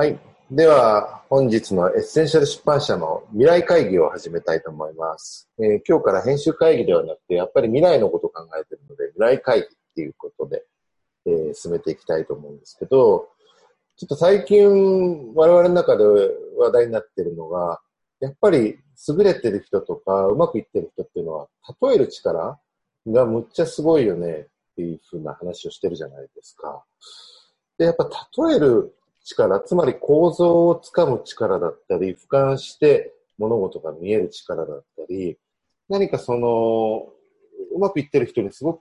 はい。では、本日のエッセンシャル出版社の未来会議を始めたいと思います。えー今日から編集会議ではなくて、やっぱり未来のことを考えているので、未来会議っていうことで、えー進めていきたいと思うんですけど、ちょっと最近我々の中で話題になっているのが、やっぱり優れてる人とか、うまくいってる人っていうのは、例える力がむっちゃすごいよねっていうふうな話をしてるじゃないですか。で、やっぱ例える力、つまり構造をつかむ力だったり、俯瞰して物事が見える力だったり、何かその、うまくいってる人にすごく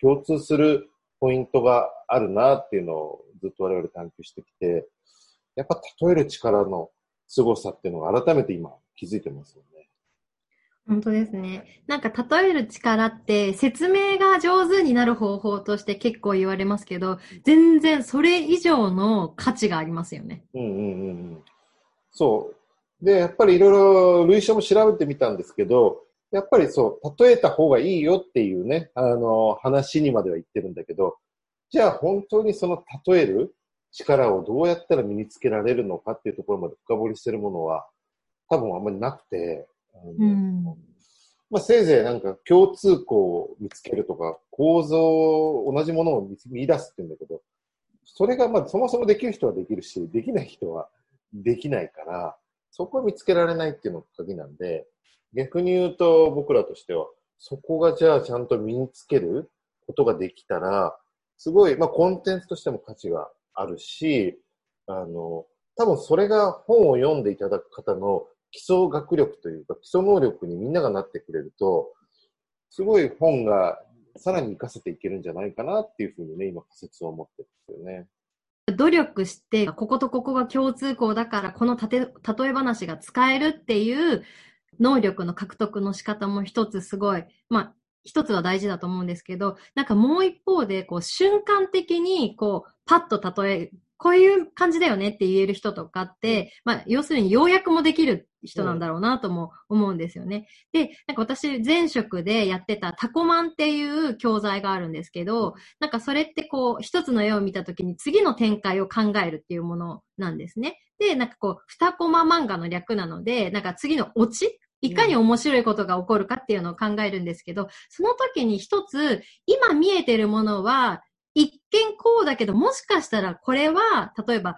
共通するポイントがあるなっていうのをずっと我々探求してきて、やっぱ例える力の凄さっていうのを改めて今気づいてますよね。本当ですね。なんか例える力って説明が上手になる方法として結構言われますけど、全然それ以上の価値がありますよね。うんうんうんうん。そう。で、やっぱりいろいろ類書も調べてみたんですけど、やっぱりそう、例えた方がいいよっていうね、あの、話にまでは言ってるんだけど、じゃあ本当にその例える力をどうやったら身につけられるのかっていうところまで深掘りしてるものは多分あんまりなくて、うんまあ、せいぜいなんか共通項を見つけるとか、構造、同じものを見出すって言うんだけど、それがまあそもそもできる人はできるし、できない人はできないから、そこを見つけられないっていうのが鍵なんで、逆に言うと僕らとしては、そこがじゃあちゃんと身につけることができたら、すごい、まあコンテンツとしても価値があるし、あの、多分それが本を読んでいただく方の基礎学力というか、基礎能力にみんながなってくれると、すごい本がさらに活かせていけるんじゃないかなっていうふうにね、今仮説を持ってるんですよね。努力して、こことここが共通項だから、このたて例え話が使えるっていう能力の獲得の仕方も一つすごい、まあ、一つは大事だと思うんですけど、なんかもう一方で、こう、瞬間的に、こう、パッと例え、こういう感じだよねって言える人とかって、まあ、要するに要約もできる人なんだろうなとも思うんですよね。で、なんか私、前職でやってたタコマンっていう教材があるんですけど、なんかそれってこう、一つの絵を見たときに次の展開を考えるっていうものなんですね。で、なんかこう、二コマ漫画の略なので、なんか次のオチいかに面白いことが起こるかっていうのを考えるんですけど、その時に一つ、今見えてるものは、一見こうだけど、もしかしたらこれは、例えば、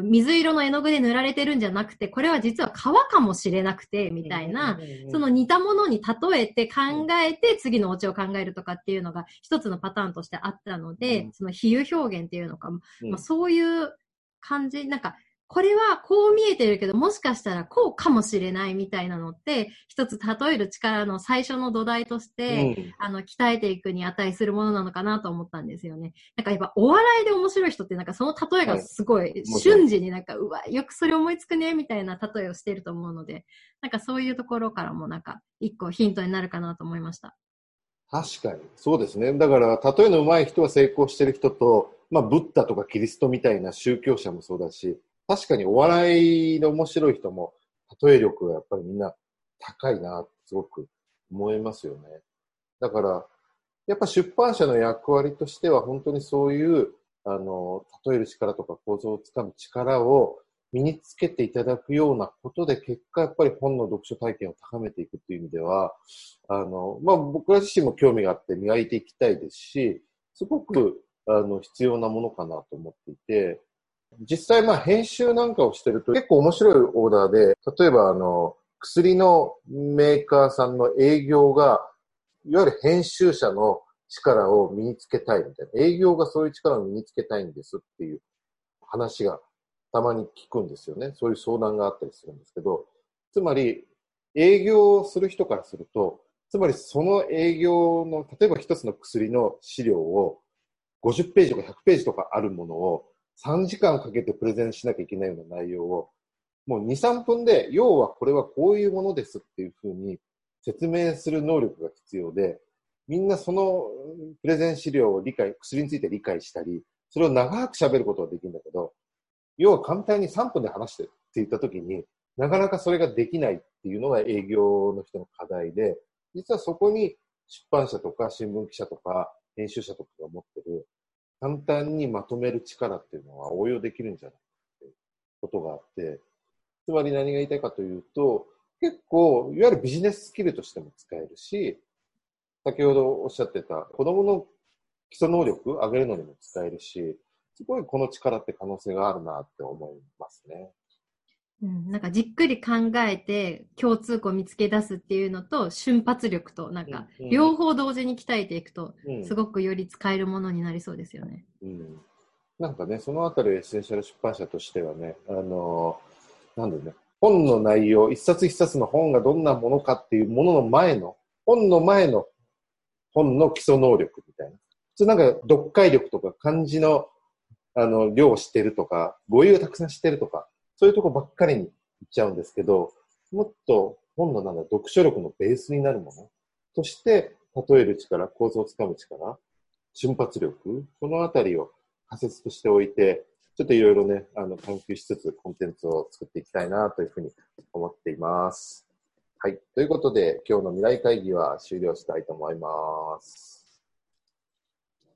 水色の絵の具で塗られてるんじゃなくて、これは実は川かもしれなくて、みたいな、その似たものに例えて考えて次のオチを考えるとかっていうのが一つのパターンとしてあったので、うん。その比喩表現っていうのか、うん。まあ、そういう感じ、なんか、これはこう見えてるけど、もしかしたらこうかもしれないみたいなのって、一つ例える力の最初の土台として、うんあの、鍛えていくに値するものなのかなと思ったんですよね。なんかやっぱお笑いで面白い人ってなんかその例えがすごいもちろん瞬時になんか、うわ、よくそれ思いつくね、みたいな例えをしていると思うので、なんかそういうところからもなんか一個ヒントになるかなと思いました。確かに。そうですね。だから、例えの上手い人は成功してる人と、まあ、ブッダとかキリストみたいな宗教者もそうだし、確かにお笑いで面白い人も、例え力がやっぱりみんな高いなすごく思いますよね。だから、やっぱ出版社の役割としては、本当にそういう、あの、例える力とか構造をつかむ力を身につけていただくようなことで、結果やっぱり本の読書体験を高めていくっていう意味では、あの、まあ、僕ら自身も興味があって磨いていきたいですし、すごく、あの、必要なものかなと思っていて、実際まあ編集なんかをしてると結構面白いオーダーで、例えばあの、薬のメーカーさんの営業が、いわゆる編集者の力を身につけたいみたいな、営業がそういう力を身につけたいんですっていう話がたまに聞くんですよね。そういう相談があったりするんですけど、つまり営業をする人からすると、つまりその営業の、例えば一つの薬の資料を50ページとか100ページとかあるものを3時間かけてプレゼンしなきゃいけないような内容を、もう2、3分で、要はこれはこういうものですっていうふうに説明する能力が必要で、みんなそのプレゼン資料を理解、薬について理解したり、それを長く喋ることができるんだけど、要は簡単に3分で話してって言ったときに、なかなかそれができないっていうのが営業の人の課題で、実はそこに出版社とか新聞記者とか編集者とかが持ってる簡単にまとめる力っていうのは応用できるんじゃないかってことがあって、つまり何が言いたいかというと、結構、いわゆるビジネススキルとしても使えるし、先ほどおっしゃってた子供の基礎能力上げるのにも使えるし、すごいこの力って可能性があるなって思いますね。うん、なんかじっくり考えて共通項を見つけ出すっていうのと瞬発力となんかうんうん両方同時に鍛えていくとうんすごくより使えるものになりそうですよね。うんなんかね、そのあたりエッセンシャル出版社としてはね、あのーなんだろうね、本の内容、一冊一冊の本がどんなものかっていうものの前の、本の前の本の基礎能力みたいな。普通なんか読解力とか漢字のあの量を知ってるとか、語彙をたくさん知ってるとか、そういうとこばっかりに行っちゃうんですけど、もっと本のなんだ読書力のベースになるものとして、例える力、構造をつかむ力、瞬発力、このあたりを仮説としておいて、ちょっといろいろね、あの、探求しつつコンテンツを作っていきたいなというふうに思っています。はい。ということで、今日の未来会議は終了したいと思います。